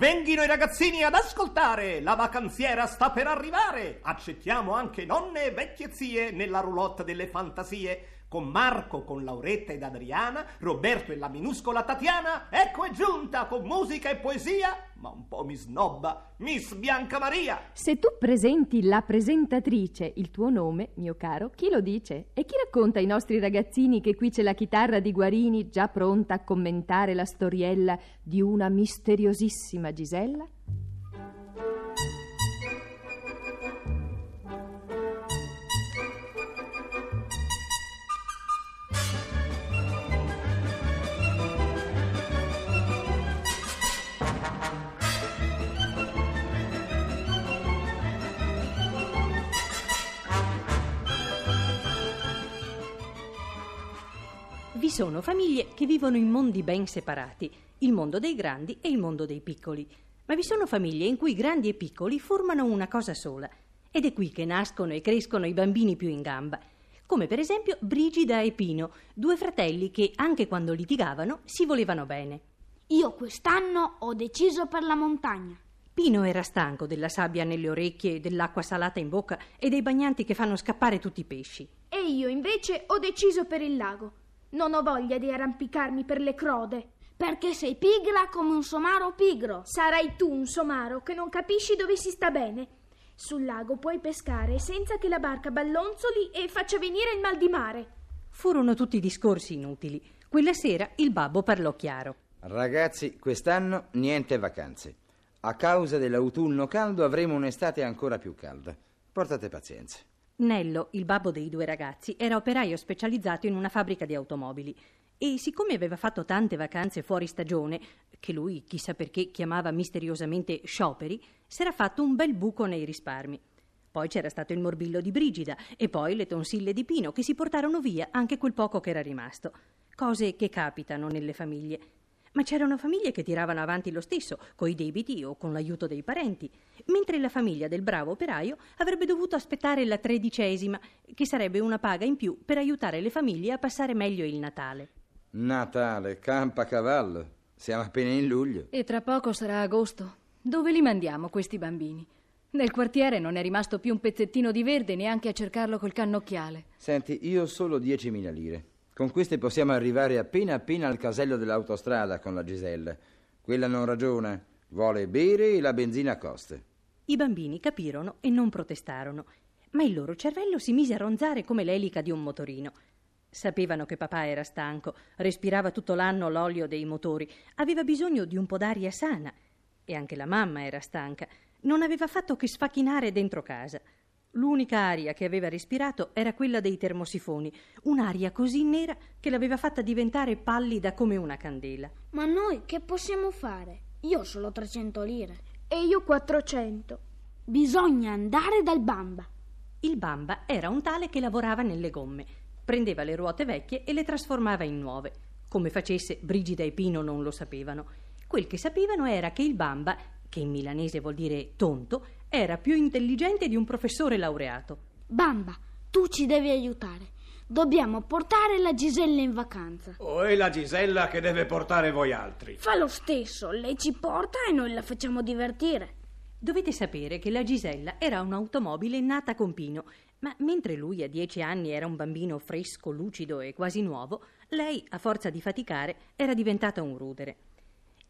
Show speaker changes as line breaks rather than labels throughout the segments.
Venghino i ragazzini ad ascoltare, la vacanziera sta per arrivare. Accettiamo anche nonne e vecchie zie nella roulotte delle fantasie. Con Marco, con Lauretta ed Adriana, Roberto e la minuscola Tatiana, ecco è giunta con musica e poesia, ma un po' mi snobba, Miss Bianca Maria.
Se tu presenti la presentatrice, il tuo nome, mio caro, chi lo dice? E chi racconta ai nostri ragazzini che qui c'è la chitarra di Guarini già pronta a commentare la storiella di una misteriosissima Gisella?
Vi sono famiglie che vivono in mondi ben separati, il mondo dei grandi e il mondo dei piccoli. Ma vi sono famiglie in cui grandi e piccoli formano una cosa sola. Ed è qui che nascono e crescono i bambini più in gamba. Come per esempio Brigida e Pino, due fratelli che, anche quando litigavano, si volevano bene.
Io quest'anno ho deciso per la montagna.
Pino era stanco della sabbia nelle orecchie, dell'acqua salata in bocca e dei bagnanti che fanno scappare tutti i pesci.
E io invece ho deciso per il lago. Non ho voglia di arrampicarmi per le crode.
Perché sei pigra come un somaro pigro.
Sarai tu un somaro che non capisci dove si sta bene. Sul lago puoi pescare senza che la barca ballonzoli e faccia venire il mal di mare.
Furono tutti discorsi inutili. Quella sera il babbo parlò chiaro.
Ragazzi, quest'anno niente vacanze. A causa dell'autunno caldo avremo un'estate ancora più calda. Portate pazienza.
Nello, il babbo dei due ragazzi, era operaio specializzato in una fabbrica di automobili e siccome aveva fatto tante vacanze fuori stagione, che lui chissà perché chiamava misteriosamente scioperi, s'era fatto un bel buco nei risparmi. Poi c'era stato il morbillo di Brigida e poi le tonsille di Pino che si portarono via anche quel poco che era rimasto. Cose che capitano nelle famiglie. Ma c'erano famiglie che tiravano avanti lo stesso, coi debiti o con l'aiuto dei parenti, mentre la famiglia del bravo operaio avrebbe dovuto aspettare la tredicesima, che sarebbe una paga in più per aiutare le famiglie a passare meglio il Natale.
Natale, campa cavallo. Siamo appena in luglio.
E tra poco sarà agosto. Dove li mandiamo questi bambini? Nel quartiere non è rimasto più un pezzettino di verde neanche a cercarlo col cannocchiale.
Senti, io ho solo 10.000 lire. Con queste possiamo arrivare appena appena al casello dell'autostrada con la Gisella. Quella non ragiona, vuole bere e la benzina costa.
I bambini capirono e non protestarono, ma il loro cervello si mise a ronzare come l'elica di un motorino. Sapevano che papà era stanco, respirava tutto l'anno l'olio dei motori, aveva bisogno di un po' d'aria sana. E anche la mamma era stanca, non aveva fatto che sfacchinare dentro casa. L'unica aria che aveva respirato era quella dei termosifoni, un'aria così nera che l'aveva fatta diventare pallida come una candela.
Ma noi che possiamo fare? Io ho solo 300 lire.
E io 400.
Bisogna andare dal bamba.
Il bamba era un tale che lavorava nelle gomme. Prendeva le ruote vecchie e le trasformava in nuove. Come facesse, Brigida e Pino non lo sapevano. Quel che sapevano era che il bamba, che in milanese vuol dire tonto, era più intelligente di un professore laureato.
Bamba, tu ci devi aiutare. Dobbiamo portare la Gisella in vacanza.
O è la Gisella che deve portare voi altri?
Fa lo stesso, lei ci porta e noi la facciamo divertire.
Dovete sapere che la Gisella era un'automobile nata con Pino, ma mentre lui a dieci anni era un bambino fresco, lucido e quasi nuovo, lei, a forza di faticare, era diventata un rudere.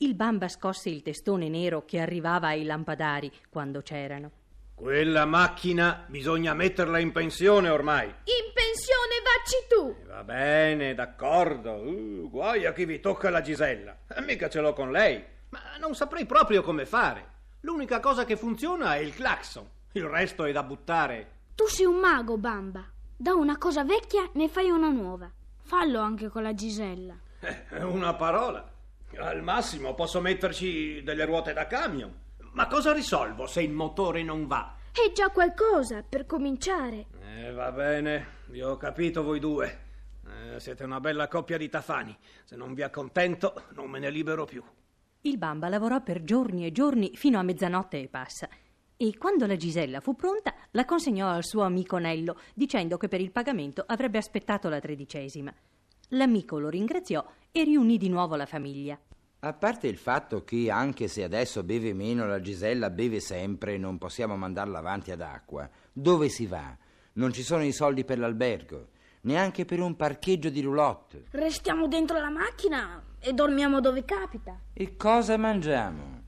Il bamba scosse il testone nero che arrivava ai lampadari quando c'erano.
Quella macchina bisogna metterla in pensione ormai.
In pensione vacci tu!
Va bene, d'accordo. Uh, guai a chi vi tocca la Gisella. Eh, Mica ce l'ho con lei. Ma non saprei proprio come fare. L'unica cosa che funziona è il clacson. Il resto è da buttare.
Tu sei un mago, Bamba. Da una cosa vecchia ne fai una nuova. Fallo anche con la Gisella.
Eh, una parola. Al massimo posso metterci delle ruote da camion. Ma cosa risolvo se il motore non va?
È già qualcosa per cominciare.
Eh, va bene, vi ho capito voi due. Eh, siete una bella coppia di tafani. Se non vi accontento, non me ne libero più.
Il bamba lavorò per giorni e giorni fino a mezzanotte e passa. E quando la Gisella fu pronta, la consegnò al suo amico Nello, dicendo che per il pagamento avrebbe aspettato la tredicesima. L'amico lo ringraziò e riunì di nuovo la famiglia.
A parte il fatto che anche se adesso beve meno, la Gisella beve sempre e non possiamo mandarla avanti ad acqua, dove si va? Non ci sono i soldi per l'albergo, neanche per un parcheggio di roulotte.
Restiamo dentro la macchina e dormiamo dove capita.
E cosa mangiamo?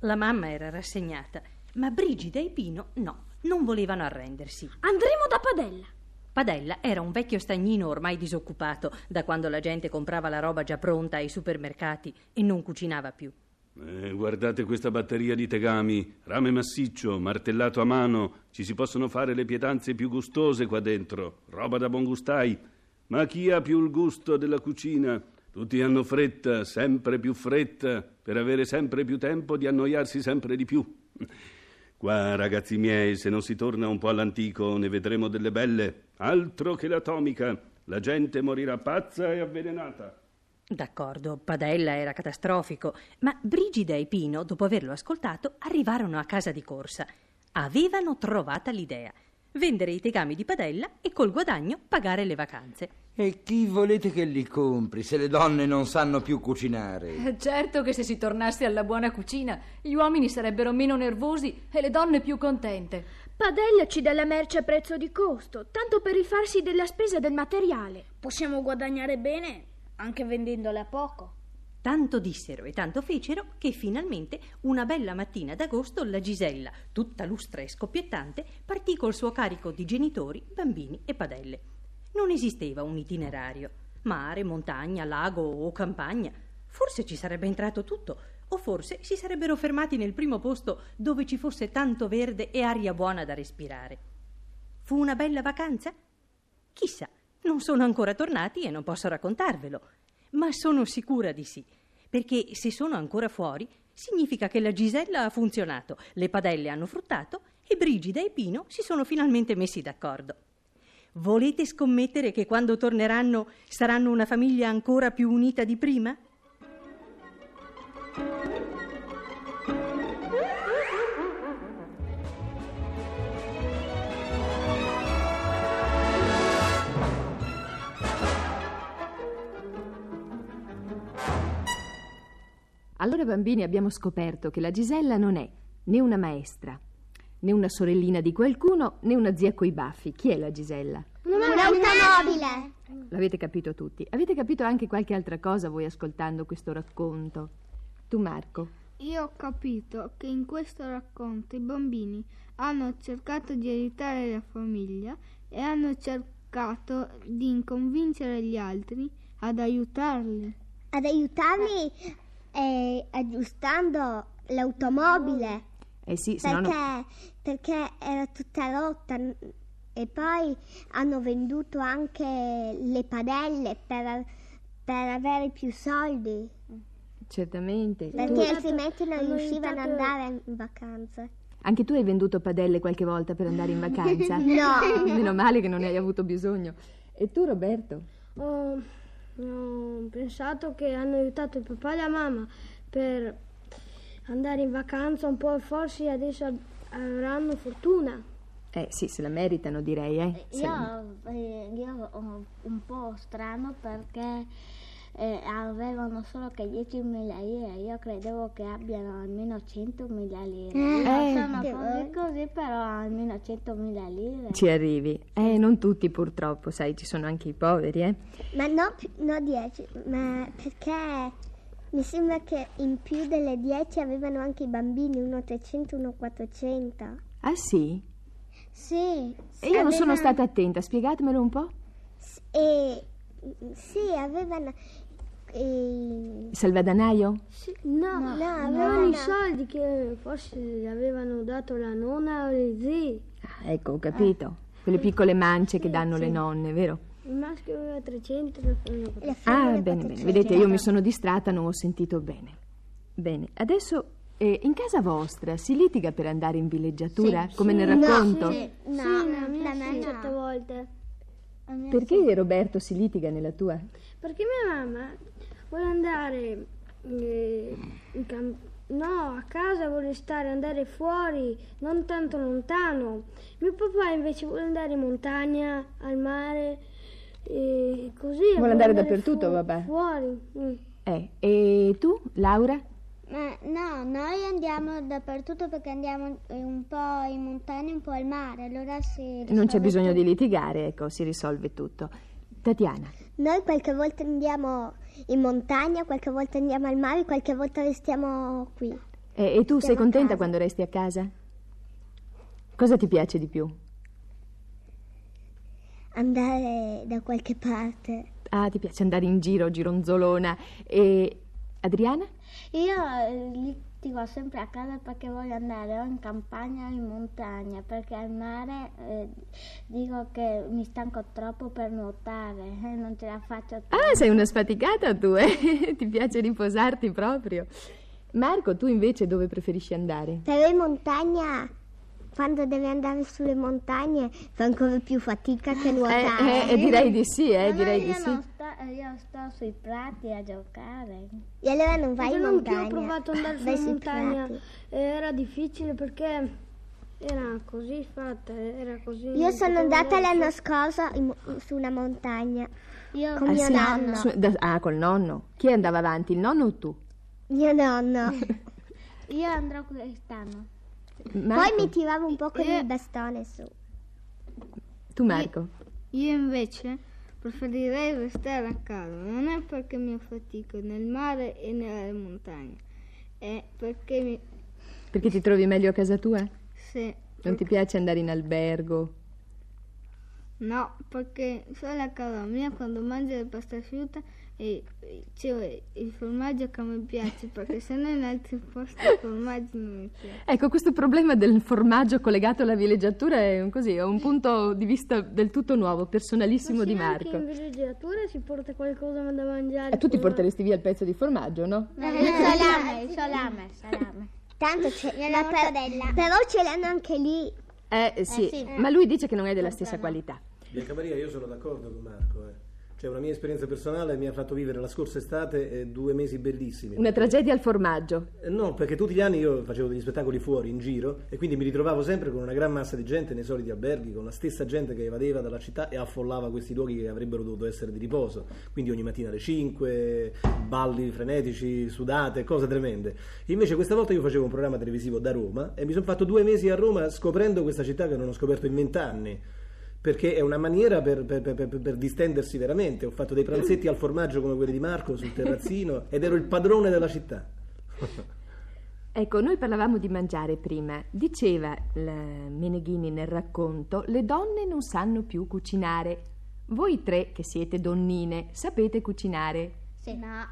La mamma era rassegnata, ma Brigida e Pino no, non volevano arrendersi.
Andremo da Padella.
Padella era un vecchio stagnino ormai disoccupato da quando la gente comprava la roba già pronta ai supermercati e non cucinava più.
Eh, guardate questa batteria di tegami, rame massiccio, martellato a mano. Ci si possono fare le pietanze più gustose qua dentro. Roba da buon gustai. Ma chi ha più il gusto della cucina? Tutti hanno fretta, sempre più fretta, per avere sempre più tempo di annoiarsi sempre di più. Qua, ragazzi miei, se non si torna un po' all'antico, ne vedremo delle belle. Altro che l'atomica. La gente morirà pazza e avvelenata.
D'accordo, Padella era catastrofico, ma Brigida e Pino, dopo averlo ascoltato, arrivarono a casa di corsa. Avevano trovata l'idea. Vendere i tegami di Padella e col guadagno pagare le vacanze.
E chi volete che li compri se le donne non sanno più cucinare?
Eh, Certo che se si tornasse alla buona cucina, gli uomini sarebbero meno nervosi e le donne più contente.
Padella ci dà la merce a prezzo di costo, tanto per rifarsi della spesa del materiale.
Possiamo guadagnare bene anche vendendola poco.
Tanto dissero e tanto fecero che finalmente una bella mattina d'agosto la Gisella, tutta lustra e scoppiettante, partì col suo carico di genitori, bambini e padelle. Non esisteva un itinerario. Mare, montagna, lago o campagna. Forse ci sarebbe entrato tutto, o forse si sarebbero fermati nel primo posto dove ci fosse tanto verde e aria buona da respirare. Fu una bella vacanza? Chissà, non sono ancora tornati e non posso raccontarvelo, ma sono sicura di sì, perché se sono ancora fuori significa che la Gisella ha funzionato, le padelle hanno fruttato e Brigida e Pino si sono finalmente messi d'accordo. Volete scommettere che quando torneranno saranno una famiglia ancora più unita di prima?
Allora, bambini, abbiamo scoperto che la Gisella non è né una maestra, né una sorellina di qualcuno, né una zia coi baffi. Chi è la Gisella?
Un'automobile.
L'avete capito tutti. Avete capito anche qualche altra cosa voi ascoltando questo racconto? Tu, Marco?
Io ho capito che in questo racconto i bambini hanno cercato di aiutare la famiglia e hanno cercato di convincere gli altri ad aiutarli.
ad aiutarli eh, aggiustando l'automobile
Eh sì, se no
perché,
non-
perché era tutta rotta e poi hanno venduto anche le padelle per, per avere più soldi
Certamente.
perché
Tu-
altrimenti non
hanno
riuscivano ad andare in vacanza.
anche tu hai venduto padelle qualche volta per andare in vacanza?
No.
Meno male che non ne hai avuto bisogno. E tu, Roberto?
Ho, ho pensato che hanno aiutato il papà e la mamma per andare in vacanza un po' forse adesso avranno fortuna.
Eh sì, se la meritano direi, eh. Se-
Io, eh, io ho un po' strano perché eh, avevano solo che 10.000 lire, io credevo che abbiano almeno 100.000 lire.
Eh.
Io sono così così, però almeno 100.000 lire.
Ci arrivi. Eh, non tutti purtroppo, sai, ci sono anche i poveri, eh.
Ma no, no 10, ma perché mi sembra che in più delle 10 avevano anche i bambini, uno 300, uno 400.
Ah sì?
Sì.
E io non sono stata attenta, spiegatemelo un po'.
E, sì, avevano... eh,
Il salvadanaio?
No,
no,
avevano
no.
i soldi che forse gli avevano dato la nonna o le zie.
Ah, ecco, ho capito. Quelle piccole mance che danno le nonne, vero?
Il maschio aveva 300 la femmina
le
400.
Ah, bene, bene.
400.
Vedete, io mi sono distratta, non ho sentito bene. Bene, adesso eh, in casa vostra si litiga per andare in villeggiatura, come nel racconto?
Sì, no,
sì, la mia
da me
sì,
no.
certe volte.
Perché Roberto si litiga nella tua?
Perché mia mamma vuole andare eh, in cam- no, a casa vuole stare, andare fuori, non tanto lontano. Mio papà invece vuole andare in montagna, al mare, e così.
Vuole andare dappertutto,
fu-
vabbè.
Fuori. mm.
Eh, e tu, Laura?
Ma no, noi andiamo dappertutto perché andiamo eh, un po' in montagna, un po' al mare, allora si
Non c'è bisogno
tutto.
di litigare, ecco, si risolve tutto. Tatiana,
Noi qualche volta andiamo in montagna, qualche volta andiamo al mare, qualche volta restiamo qui.
e, e tu sei
Stiamo a
contenta quando resti a casa? Cosa ti piace di più?
Andare da qualche parte.
Ah, ti piace andare in giro, gironzolona. E Adriana?
Io eh, litigo sempre a casa perché voglio andare o in campagna o in montagna, perché al mare eh, dico che mi stanco troppo per nuotare e non ce la faccio
Ah, sei una sfaticata tu, eh? ti piace riposarti proprio. Marco, tu invece dove preferisci andare?
Però in montagna, quando devi andare sulle montagne, fa ancora più fatica che nuotare.
Eh, eh, direi di sì, eh, direi
io
di sì.
non sto, io sto sui prati a giocare.
E allora non vai
Io
in
non più
montagna.
ho provato ad andare sulla
sui
montagna,
prati.
era difficile perché era così fatta, era così.
Io
non
sono andata l'anno scorso in su una montagna
Io
con
Ah,
mio
sì?
nonno.
Su- da- ah, col nonno. Chi andava avanti, il nonno o tu?
Mio nonno.
Io andrò quest'anno.
Marco?
Poi mi tiravo un po' con
Eh.
il bastone su.
Tu, Marco?
Io invece preferirei restare a casa, non è perché mi affatico nel mare e nelle montagne, è perché mi...
Perché ti trovi meglio a casa tua?
se-
Non ti piace andare in albergo?
No, perché solo a casa mia quando mangio la pasta asciutta e c'è il formaggio che mi piace, perché se no in altri posti il formaggio non mi piace.
Ecco, questo problema del formaggio collegato alla villeggiatura è un, così, è un punto di vista del tutto nuovo, personalissimo di Marco.
in villeggiatura si porta qualcosa da mangiare.
E tu ti porteresti via il pezzo di formaggio, no?
Il salame, il salame, il salame.
Tanto c'è per-
mortadella.
però ce l'hanno anche lì.
Eh sì,
sì.
ma lui dice che non è della stessa qualità.
Bianca Maria, io sono d'accordo con Marco. eh. Cioè, una mia esperienza personale mi ha fatto vivere la scorsa estate eh, due mesi bellissimi.
Una tragedia al formaggio.
Eh, No, perché tutti gli anni io facevo degli spettacoli fuori, in giro, e quindi mi ritrovavo sempre con una gran massa di gente nei soliti alberghi, con la stessa gente che evadeva dalla città e affollava questi luoghi che avrebbero dovuto essere di riposo. Quindi ogni mattina alle 5, balli frenetici, sudate, cose tremende. Invece questa volta io facevo un programma televisivo da Roma e mi sono fatto due mesi a Roma scoprendo questa città che non ho scoperto in vent'anni. Perché è una maniera per, per- per- per- distendersi veramente. Ho fatto dei pranzetti al formaggio come quelli di Marco sul terrazzino ed ero il padrone della città.
Ecco, noi parlavamo di mangiare prima. Diceva la Meneghini nel racconto, le donne non sanno più cucinare. Voi tre, che siete donnine, sapete cucinare?
Sì. No.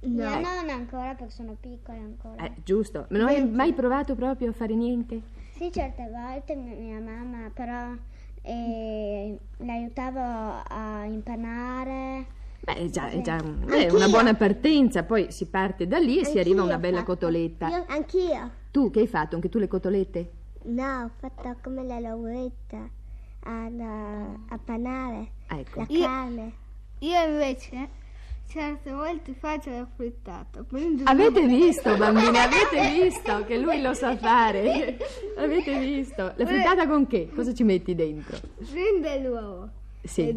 No.
Io non ancora perché sono piccola ancora.
Eh, giusto. Ma non hai mai provato proprio a fare niente?
Sì, certe volte mia, mia mamma però eh, l'aiutavo a impanare.
Beh, è già, è già un- è una buona partenza, poi si parte da lì e si arriva a una bella cotoletta.
Io, anch'io.
Tu che hai fatto? Anche tu le cotolette?
No, ho fatto come la Lauretta ad, a panare
Ecco.
la
Io-
carne.
Io invece certe volte frittata. Prendo
Avete visto, bambini? Avete visto che lui lo sa fare? Avete visto? La frittata con che? Cosa ci metti dentro?
prende l'uovo
Sì.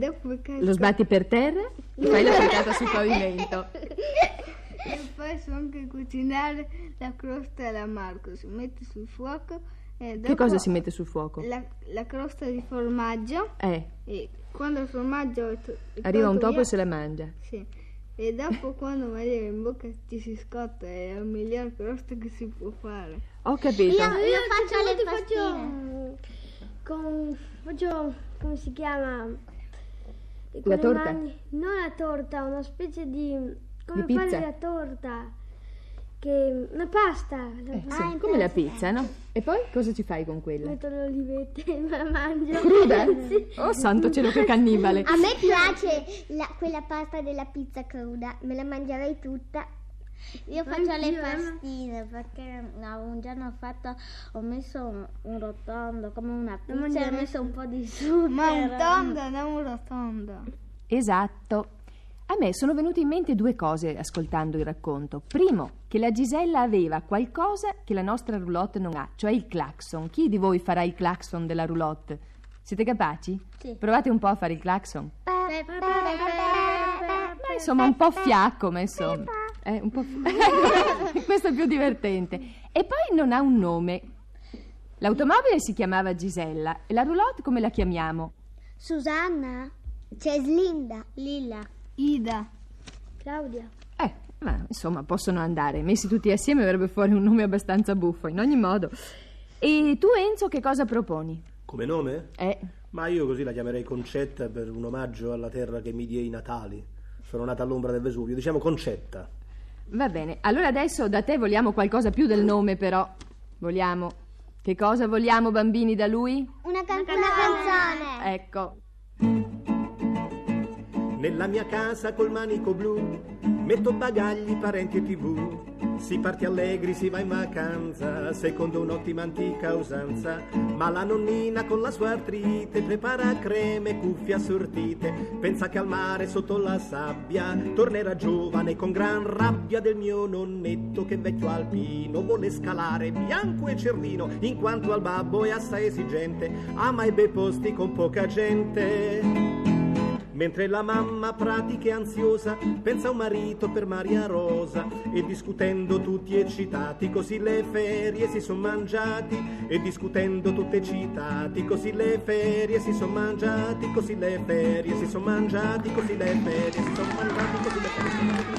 Lo sbatti per terra e fai la frittata sul pavimento.
E poi so anche cucinare la crosta alla Marco. Si mette sul fuoco
Che cosa si mette sul fuoco?
La, la crosta di formaggio
Eh,
e quando il formaggio
arriva un topo
via-
e se la mangia.
Sì. E dopo quando va in bocca ci si scotta, è la miglior crosta che si può fare.
Ho capito.
Io, io faccio le
ti
pastine.
con faccio come si chiama
La torta?
non la torta una specie di come
Di
fare la torta che una pasta la
Eh,
pasta.
sì, come la pizza, no? E poi cosa ci fai con quella?
metto le olivette e me la mangio
Cruda?
Sì.
Oh santo cielo che cannibale.
A me piace la- quella pasta della pizza cruda, me la mangerei tutta.
Io faccio le
Anch'io, eh.
pastine perché no, un giorno ho fatto, ho messo un, un rotondo come una pizza e ho messo un po' di zucchero.
ma un tondo non un rotondo
Esatto. A me sono venute in mente due cose ascoltando il racconto. Primo, che la Gisella aveva qualcosa che la nostra roulotte non ha, cioè il clacson. Chi di voi farà il clacson della roulotte? Siete capaci?
Sì.
Provate un po' a fare il clacson. Ma insomma, un po' fiacco, ma insomma. È un po'... Questo è più divertente. E poi non ha un nome. L'automobile si chiamava Gisella e la roulotte come la chiamiamo?
Susanna, Ceslinda, Lilla,
Ida.
Claudia.
Eh, ma insomma, possono andare. Messi tutti assieme verrebbe fuori un nome abbastanza buffo, in ogni modo. E tu, Enzo, che cosa proponi?
Come nome?
Eh,
Ma io così la chiamerei Concetta per un omaggio alla terra che mi diede i Natali. Sono nata all'ombra del Vesuvio, diciamo Concetta.
va bene. Allora adesso da te vogliamo qualcosa più del nome, però. Vogliamo. Che cosa vogliamo, bambini, da lui?
Una, can- una canzone.
Ecco.
Nella mia casa col manico blu metto bagagli, parenti e tv. Si parte allegri, si va in vacanza, secondo un'ottima antica usanza. Ma la nonnina con la sua artrite prepara creme, cuffie assortite. Pensa che al mare sotto la sabbia tornerà giovane con gran rabbia del mio nonnetto che vecchio alpino vuole scalare bianco e cerlino, in quanto al babbo è assai esigente, ama i bei posti con poca gente. Mentre la mamma pratica e ansiosa pensa a un marito per Maria Rosa e discutendo tutti eccitati così le ferie si son mangiati e discutendo tutti eccitati così le ferie si son mangiati così le ferie si son mangiati così le ferie si son mangiati così le ferie si son mangiati. così le ferie